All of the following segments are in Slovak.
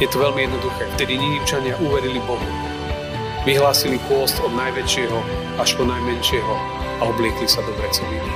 Je to veľmi jednoduché. Vtedy Ninivčania uverili Bohu. Vyhlásili pôst od najväčšieho až po najmenšieho a obliekli sa do vrecoviny.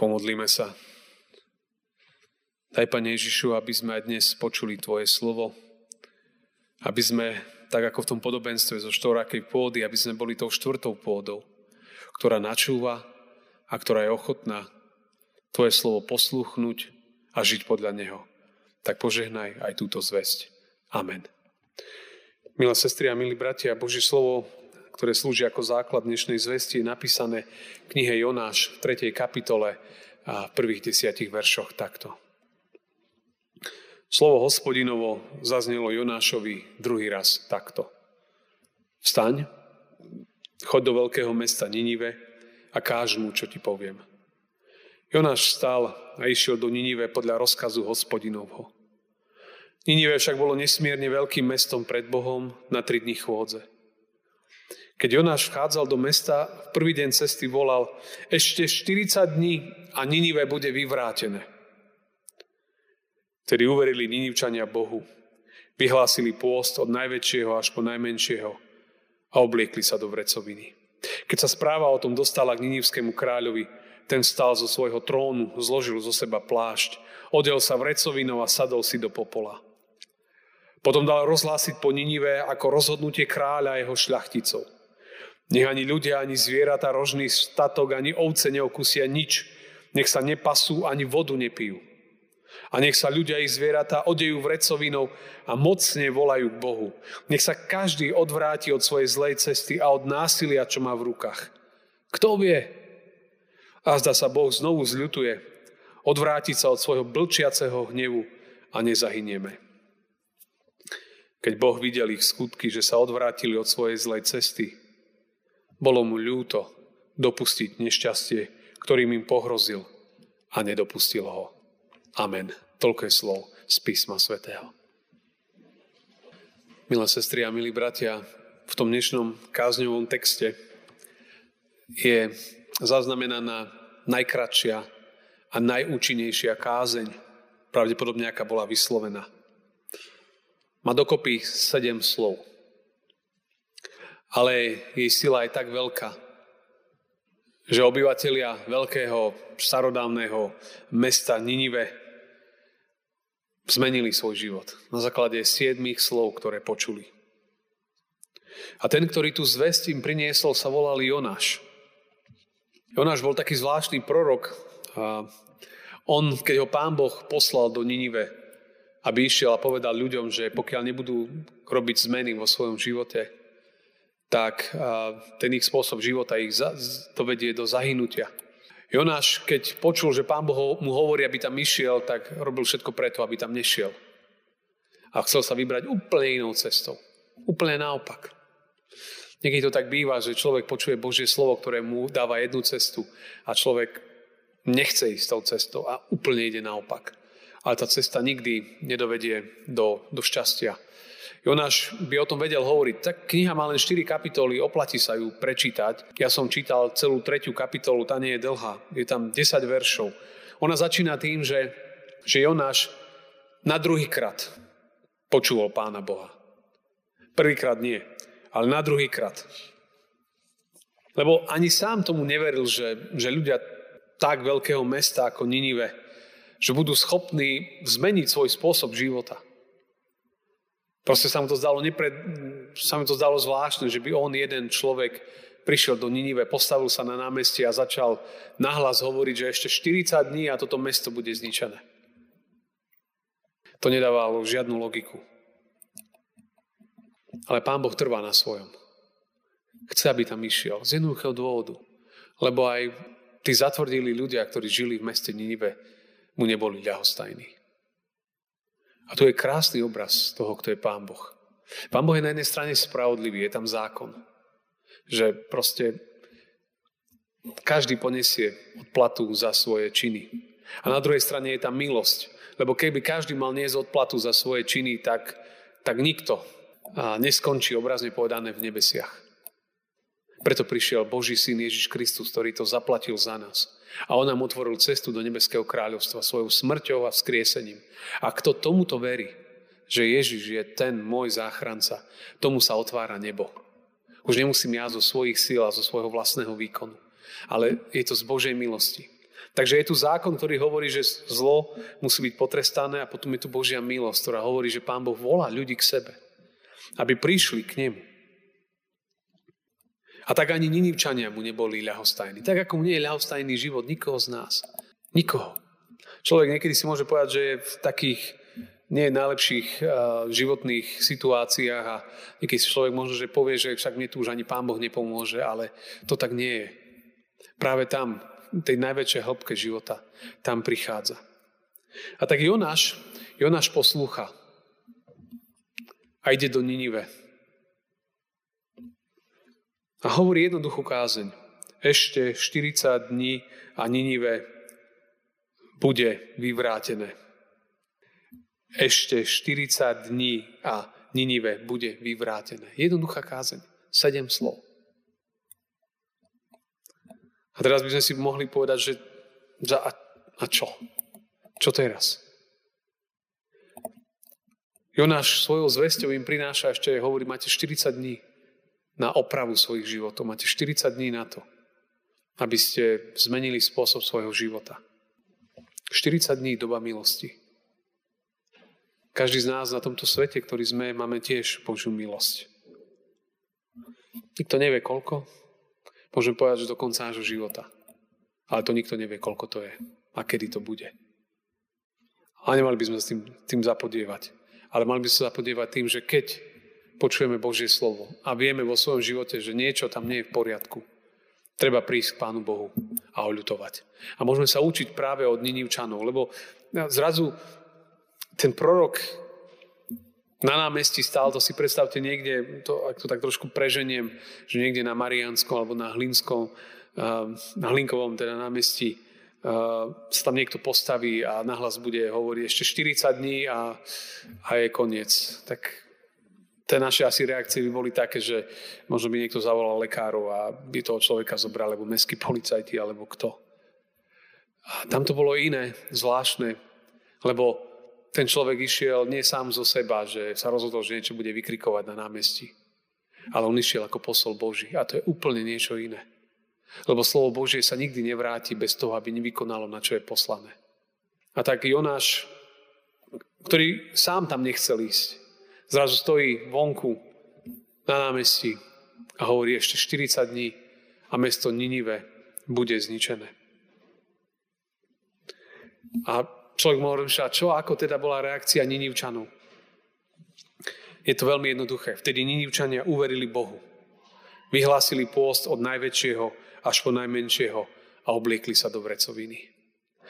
Pomodlíme sa. Daj, Pane Ježišu, aby sme aj dnes počuli Tvoje slovo, aby sme, tak ako v tom podobenstve zo štorakej pôdy, aby sme boli tou štvrtou pôdou, ktorá načúva a ktorá je ochotná Tvoje slovo posluchnúť a žiť podľa Neho. Tak požehnaj aj túto zväzť. Amen. Milé sestry a milí bratia, Božie slovo, ktoré slúži ako základ dnešnej zvesti, je napísané v knihe Jonáš v 3. kapitole a v prvých desiatich veršoch takto. Slovo hospodinovo zaznelo Jonášovi druhý raz takto. Vstaň, choď do veľkého mesta Ninive a káž mu, čo ti poviem. Jonáš vstal a išiel do Ninive podľa rozkazu hospodinovho. Ninive však bolo nesmierne veľkým mestom pred Bohom na tri dní chôdze. Keď Jonáš vchádzal do mesta, v prvý deň cesty volal, ešte 40 dní a Ninive bude vyvrátené. Tedy uverili Ninivčania Bohu. Vyhlásili pôst od najväčšieho až po najmenšieho a obliekli sa do vrecoviny. Keď sa správa o tom dostala k Ninivskému kráľovi, ten stal zo svojho trónu, zložil zo seba plášť, odel sa vrecovinou a sadol si do popola. Potom dal rozhlásiť po Ninive ako rozhodnutie kráľa a jeho šľachticov. Nech ani ľudia, ani zvieratá, rožný statok, ani ovce neokusia nič. Nech sa nepasú, ani vodu nepijú. A nech sa ľudia i zvieratá odejú vrecovinou a mocne volajú k Bohu. Nech sa každý odvráti od svojej zlej cesty a od násilia, čo má v rukách. Kto vie? A zda sa Boh znovu zľutuje, odvrátiť sa od svojho blčiaceho hnevu a nezahynieme. Keď Boh videl ich skutky, že sa odvrátili od svojej zlej cesty, bolo mu ľúto dopustiť nešťastie, ktorým im pohrozil a nedopustil ho. Amen. Toľko je slov z písma svätého. Milé sestry a milí bratia, v tom dnešnom kázňovom texte je zaznamenaná najkratšia a najúčinnejšia kázeň, pravdepodobne aká bola vyslovená. Má dokopy sedem slov. Ale jej sila je tak veľká, že obyvatelia veľkého starodávneho mesta Ninive zmenili svoj život na základe siedmých slov, ktoré počuli. A ten, ktorý tu im priniesol, sa volal Jonáš. Jonáš bol taký zvláštny prorok a on, keď ho pán Boh poslal do Ninive, aby išiel a povedal ľuďom, že pokiaľ nebudú robiť zmeny vo svojom živote, tak ten ich spôsob života ich dovedie do zahynutia. Jonáš, keď počul, že pán Boh mu hovorí, aby tam išiel, tak robil všetko preto, aby tam nešiel. A chcel sa vybrať úplne inou cestou. Úplne naopak. Niekedy to tak býva, že človek počuje Božie slovo, ktoré mu dáva jednu cestu a človek nechce ísť tou cestou a úplne ide naopak. Ale tá cesta nikdy nedovedie do, do šťastia. Jonáš by o tom vedel hovoriť. Tak kniha má len 4 kapitoly, oplatí sa ju prečítať. Ja som čítal celú tretiu kapitolu, tá nie je dlhá. Je tam 10 veršov. Ona začína tým, že, že Jonáš na druhý krát počúval pána Boha. Prvýkrát nie, ale na druhý krát. Lebo ani sám tomu neveril, že, že ľudia tak veľkého mesta ako Ninive, že budú schopní zmeniť svoj spôsob života. Proste sa mu to zdalo, nepred, sa mu to zdalo zvláštne, že by on jeden človek prišiel do Ninive, postavil sa na námestie a začal nahlas hovoriť, že ešte 40 dní a toto mesto bude zničené. To nedávalo žiadnu logiku. Ale pán Boh trvá na svojom. Chce, aby tam išiel. Z jednoduchého dôvodu. Lebo aj tí zatvrdili ľudia, ktorí žili v meste Ninive, mu neboli ľahostajní. A tu je krásny obraz toho, kto je Pán Boh. Pán Boh je na jednej strane spravodlivý, je tam zákon. Že proste každý ponesie odplatu za svoje činy. A na druhej strane je tam milosť. Lebo keby každý mal niesť odplatu za svoje činy, tak, tak nikto neskončí obrazne povedané v nebesiach. Preto prišiel Boží syn Ježiš Kristus, ktorý to zaplatil za nás. A on nám otvoril cestu do nebeského kráľovstva svojou smrťou a vzkriesením. A kto tomuto verí, že Ježiš je ten môj záchranca, tomu sa otvára nebo. Už nemusím ja zo svojich síl a zo svojho vlastného výkonu. Ale je to z Božej milosti. Takže je tu zákon, ktorý hovorí, že zlo musí byť potrestané a potom je tu Božia milosť, ktorá hovorí, že Pán Boh volá ľudí k sebe, aby prišli k nemu. A tak ani Ninivčania mu neboli ľahostajní. Tak ako mu nie je ľahostajný život nikoho z nás. Nikoho. Človek niekedy si môže povedať, že je v takých nie najlepších uh, životných situáciách a niekedy si človek možno, že povie, že však mne tu už ani Pán Boh nepomôže, ale to tak nie je. Práve tam, tej najväčšej hĺbke života, tam prichádza. A tak Jonáš, Jonáš poslúcha a ide do Ninive. A hovorí jednoduchú kázeň. Ešte 40 dní a Ninive bude vyvrátené. Ešte 40 dní a Ninive bude vyvrátené. Jednoduchá kázeň. Sedem slov. A teraz by sme si mohli povedať, že a, a čo? Čo teraz? Jonáš svojou zväzťou im prináša ešte, hovorí, máte 40 dní na opravu svojich životov. Máte 40 dní na to, aby ste zmenili spôsob svojho života. 40 dní doba milosti. Každý z nás na tomto svete, ktorý sme, máme tiež Božiu milosť. Nikto nevie koľko, Môžem povedať, že do konca nášho života. Ale to nikto nevie, koľko to je a kedy to bude. A nemali by sme s tým, tým zapodievať. Ale mali by sa zapodievať tým, že keď počujeme Božie slovo a vieme vo svojom živote, že niečo tam nie je v poriadku, treba prísť k Pánu Bohu a oľutovať. A môžeme sa učiť práve od Ninivčanov, lebo zrazu ten prorok na námestí stál, to si predstavte niekde, to, ak to tak trošku preženiem, že niekde na Marianskom alebo na Hlinskom, na Hlinkovom teda námestí sa tam niekto postaví a nahlas bude hovoriť ešte 40 dní a, a je koniec. Tak tie naše asi reakcie by boli také, že možno by niekto zavolal lekárov a by toho človeka zobral, alebo mestskí policajti, alebo kto. A tam to bolo iné, zvláštne, lebo ten človek išiel nie sám zo seba, že sa rozhodol, že niečo bude vykrikovať na námestí. Ale on išiel ako posol Boží. A to je úplne niečo iné. Lebo slovo Božie sa nikdy nevráti bez toho, aby nevykonalo, na čo je poslané. A tak Jonáš, ktorý sám tam nechcel ísť, zrazu stojí vonku na námestí a hovorí ešte 40 dní a mesto Ninive bude zničené. A človek mohol rozmýšľať, čo ako teda bola reakcia Ninivčanov. Je to veľmi jednoduché. Vtedy Ninivčania uverili Bohu. Vyhlásili pôst od najväčšieho až po najmenšieho a obliekli sa do vrecoviny.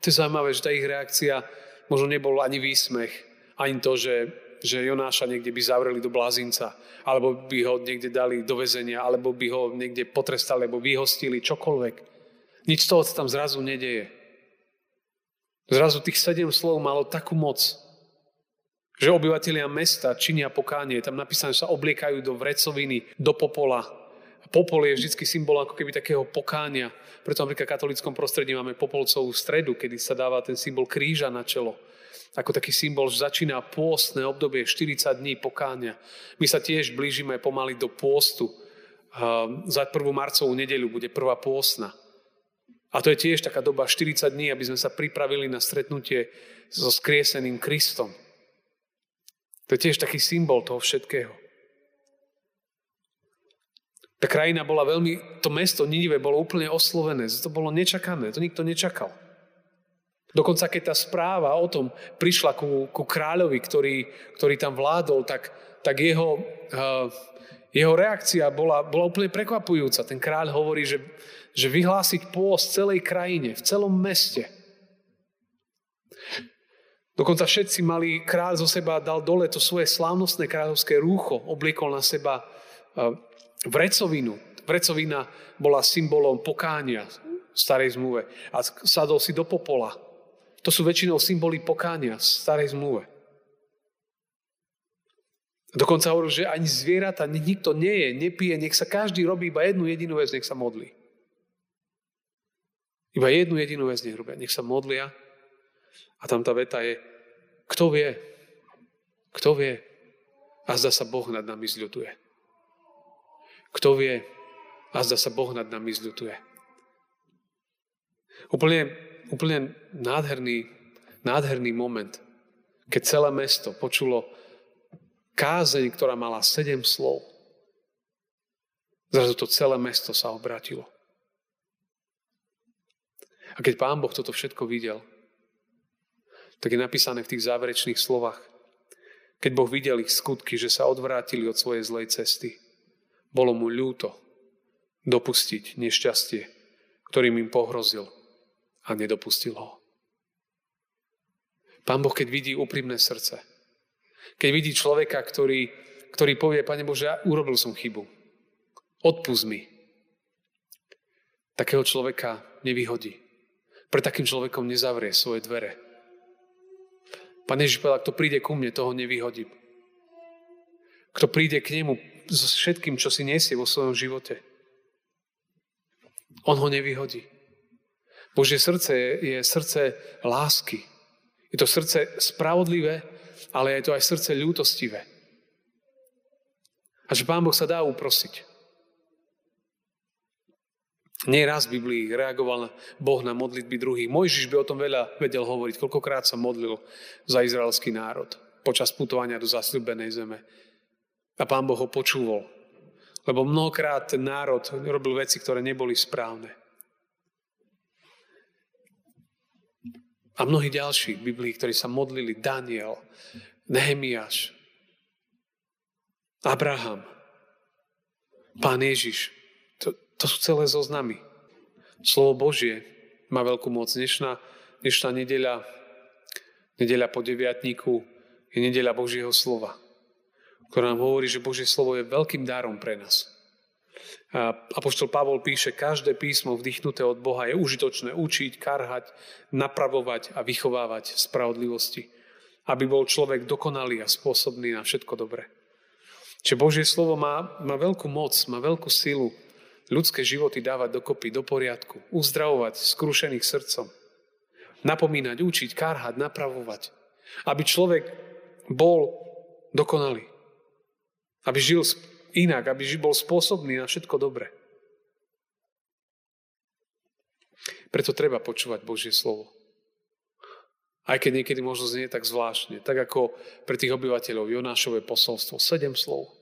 To je zaujímavé, že tá ich reakcia možno nebol ani výsmech, ani to, že, že Jonáša niekde by zavreli do blázinca, alebo by ho niekde dali do väzenia, alebo by ho niekde potrestali, alebo vyhostili, čokoľvek. Nič toho sa tam zrazu nedeje. Zrazu tých sedem slov malo takú moc, že obyvatelia mesta činia pokánie. Tam napísané, že sa obliekajú do vrecoviny, do popola. Popol je vždy symbol ako keby takého pokánia. Preto napríklad v katolickom prostredí máme popolcovú stredu, kedy sa dáva ten symbol kríža na čelo. Ako taký symbol, že začína pôstne obdobie 40 dní pokánia. My sa tiež blížime pomaly do pôstu. Za prvú marcovú nedeľu bude prvá pôstna. A to je tiež taká doba 40 dní, aby sme sa pripravili na stretnutie so skrieseným Kristom. To je tiež taký symbol toho všetkého. Tá krajina bola veľmi, to mesto Ninive bolo úplne oslovené, to bolo nečakané, to nikto nečakal. Dokonca keď tá správa o tom prišla ku, ku kráľovi, ktorý, ktorý tam vládol, tak, tak jeho, uh, jeho reakcia bola, bola úplne prekvapujúca. Ten kráľ hovorí, že že vyhlásiť pôst celej krajine, v celom meste. Dokonca všetci mali, kráľ zo seba dal dole to svoje slávnostné kráľovské rúcho, obliekol na seba vrecovinu. Vrecovina bola symbolom pokánia v starej zmluve. A sadol si do popola. To sú väčšinou symboly pokánia v starej zmluve. Dokonca hovoril, že ani zvieratá, nikto nie je, nepije, nech sa každý robí iba jednu jedinú vec, nech sa modlí. Iba jednu jedinú vec nech robia. Nech sa modlia. A tam tá veta je, kto vie, kto vie, a zda sa Boh nad nami zľutuje. Kto vie, a zda sa Boh nad nami zľutuje. Úplne, úplne nádherný, nádherný moment, keď celé mesto počulo kázeň, ktorá mala sedem slov. Zrazu to celé mesto sa obratilo. A keď pán Boh toto všetko videl, tak je napísané v tých záverečných slovách. Keď Boh videl ich skutky, že sa odvrátili od svojej zlej cesty, bolo mu ľúto dopustiť nešťastie, ktorým im pohrozil a nedopustil ho. Pán Boh, keď vidí úprimné srdce, keď vidí človeka, ktorý, ktorý povie, Pane Bože, ja urobil som chybu, odpust mi, takého človeka nevyhodí. Pre takým človekom nezavrie svoje dvere. Pán Ježiš povedal, kto príde ku mne, toho nevyhodím. Kto príde k nemu so všetkým, čo si nesie vo svojom živote, on ho nevyhodí. Božie srdce je, je srdce lásky. Je to srdce spravodlivé, ale je to aj srdce ľútostivé. A že Pán Boh sa dá uprosiť. Nie raz v Biblii reagoval Boh na modlitby druhých. Mojžiš by o tom veľa vedel hovoriť, koľkokrát sa modlil za izraelský národ počas putovania do zasľubenej zeme. A pán Boh ho počúval. Lebo mnohokrát ten národ robil veci, ktoré neboli správne. A mnohí ďalší v Biblii, ktorí sa modlili, Daniel, Nehemiáš, Abraham, Pán Ježiš, to sú celé zoznamy. Slovo Božie má veľkú moc. Dnešná, dnešná nedeľa, nedeľa po deviatníku je nedeľa Božieho slova, ktorá nám hovorí, že Božie slovo je veľkým darom pre nás. A Apoštol Pavol píše, každé písmo vdychnuté od Boha je užitočné učiť, karhať, napravovať a vychovávať spravodlivosti, aby bol človek dokonalý a spôsobný na všetko dobré. Čiže Božie slovo má, má veľkú moc, má veľkú silu ľudské životy dávať dokopy, do poriadku, uzdravovať skrušených srdcom, napomínať, učiť, kárhať, napravovať. Aby človek bol dokonalý. Aby žil inak, aby bol spôsobný na všetko dobré. Preto treba počúvať Božie slovo. Aj keď niekedy možno znie tak zvláštne, tak ako pre tých obyvateľov Jonášové posolstvo, sedem slov.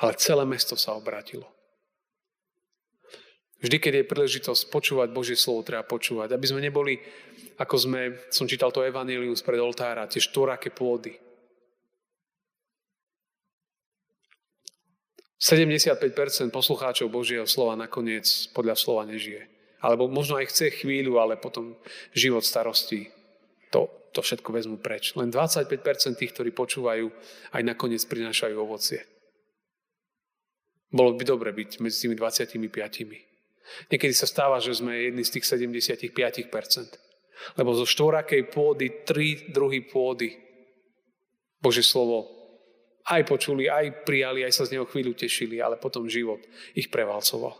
Ale celé mesto sa obrátilo. Vždy, keď je príležitosť počúvať Božie slovo, treba počúvať. Aby sme neboli, ako sme, som čítal to evanílium spred oltára, tie štvoraké pôdy. 75% poslucháčov Božieho slova nakoniec podľa slova nežije. Alebo možno aj chce chvíľu, ale potom život starostí to, to všetko vezmu preč. Len 25% tých, ktorí počúvajú, aj nakoniec prinášajú ovocie. Bolo by dobre byť medzi tými 25. Niekedy sa stáva, že sme jedni z tých 75%. Lebo zo štvorakej pôdy tri druhy pôdy Bože slovo aj počuli, aj prijali, aj sa z neho chvíľu tešili, ale potom život ich prevalcoval.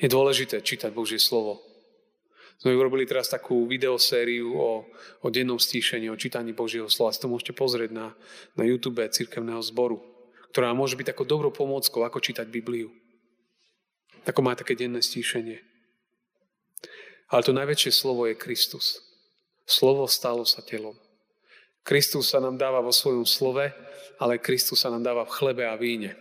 Je dôležité čítať Božie slovo. Sme urobili teraz takú videosériu o, o dennom stíšení, o čítaní Božieho slova. Si to môžete pozrieť na, na YouTube Cirkevného zboru ktorá môže byť takou dobrou pomôckou, ako čítať Bibliu. Ako má také denné stíšenie. Ale to najväčšie slovo je Kristus. Slovo stalo sa telom. Kristus sa nám dáva vo svojom slove, ale Kristus sa nám dáva v chlebe a víne.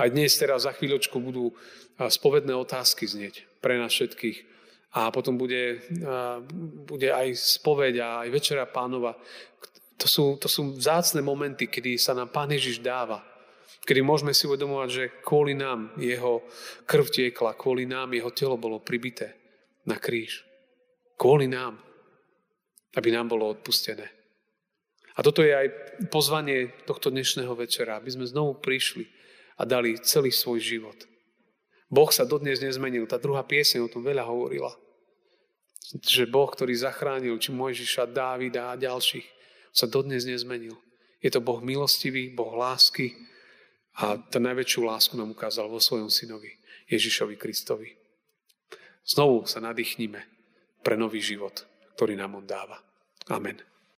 A dnes teraz za chvíľočku budú spovedné otázky znieť pre nás všetkých. A potom bude, bude aj spoveď a aj Večera pánova. To sú, to sú vzácne momenty, kedy sa nám Pán Ježiš dáva kedy môžeme si uvedomovať, že kvôli nám jeho krv tiekla, kvôli nám jeho telo bolo pribité na kríž. Kvôli nám, aby nám bolo odpustené. A toto je aj pozvanie tohto dnešného večera, aby sme znovu prišli a dali celý svoj život. Boh sa dodnes nezmenil. Tá druhá pieseň o tom veľa hovorila. Že Boh, ktorý zachránil či Mojžiša, Dávida a ďalších, sa dodnes nezmenil. Je to Boh milostivý, Boh lásky, A ten najväčšiu lásku nám ukázal vo svojom synovi, Ježišovi Kristovi. Znovu sa nadýchnime pre nový život, ktorý nám on dáva. Amen.